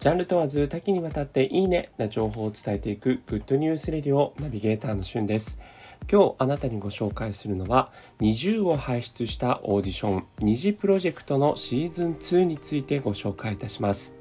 ジャンル問わず多岐にわたっていいねな情報を伝えていくグッドニュースレディオナビゲーターのしゅんです。今日あなたにご紹介するのは NiziU を輩出したオーディション二次プロジェクトのシーズン2についてご紹介いたします。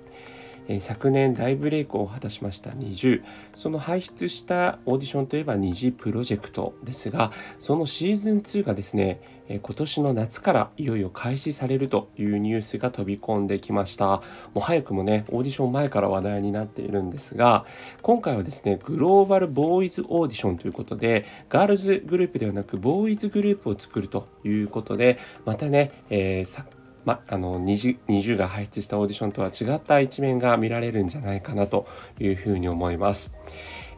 え昨年大ブレイクを果たしました NiziU その輩出したオーディションといえば二次プロジェクトですがそのシーズン2がですね、え今年の夏からいよいよ開始されるというニュースが飛び込んできました。もう早くもねオーディション前から話題になっているんですが今回はですねグローバルボーイズオーディションということでガールズグループではなくボーイズグループを作るということでまたね、えーま、あの 20, 20が輩出したオーディションとは違った一面が見られるんじゃないかなというふうに思います。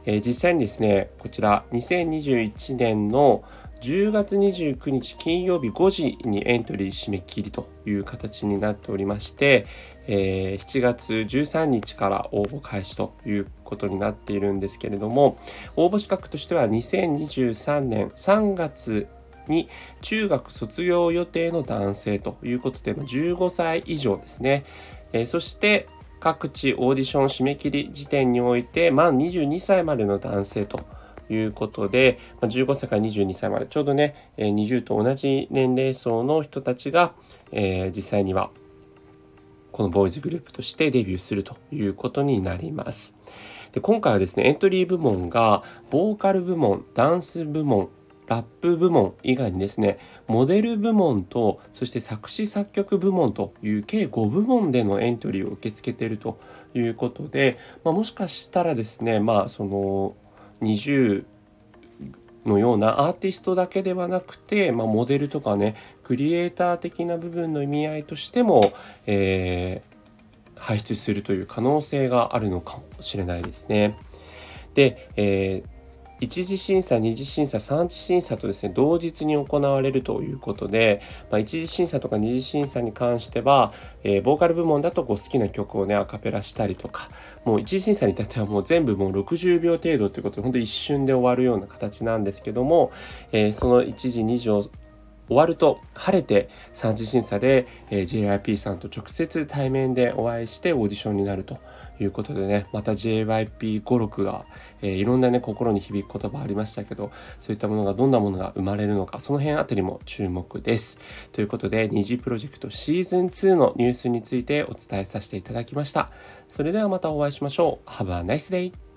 えー、実際にですねこちら2021年の10月29日金曜日5時にエントリー締め切りという形になっておりまして、えー、7月13日から応募開始ということになっているんですけれども応募資格としては2023年3月に中学卒業予定の男性ということで15歳以上ですね、えー、そして各地オーディション締め切り時点において満22歳までの男性ということでま15歳から22歳までちょうどねえ20と同じ年齢層の人たちが、えー、実際にはこのボーイズグループとしてデビューするということになります。で今回はですねエントリー部門がボーカル部門ダンス部門ラップ部門以外にですねモデル部門とそして作詞作曲部門という計5部門でのエントリーを受け付けているということで、まあ、もしかしたらですねまあその20のようなアーティストだけではなくて、まあ、モデルとかねクリエイター的な部分の意味合いとしても、えー、輩出するという可能性があるのかもしれないですね。で、えー1次審査、2次審査、3次審査とですね、同日に行われるということで、まあ、1次審査とか2次審査に関しては、えー、ボーカル部門だとこう好きな曲をね、アカペラしたりとか、もう1次審査に至ってはもう全部もう60秒程度ということで、本当一瞬で終わるような形なんですけども、えー、その1次、2次を終わると晴れて3次審査で、えー、JYP さんと直接対面でお会いしてオーディションになるということでねまた JYP56 が、えー、いろんなね心に響く言葉ありましたけどそういったものがどんなものが生まれるのかその辺あたりも注目です。ということで二次プロジェクトシーズン2のニュースについてお伝えさせていただきました。それではまたお会いしましょう。Have a nice day!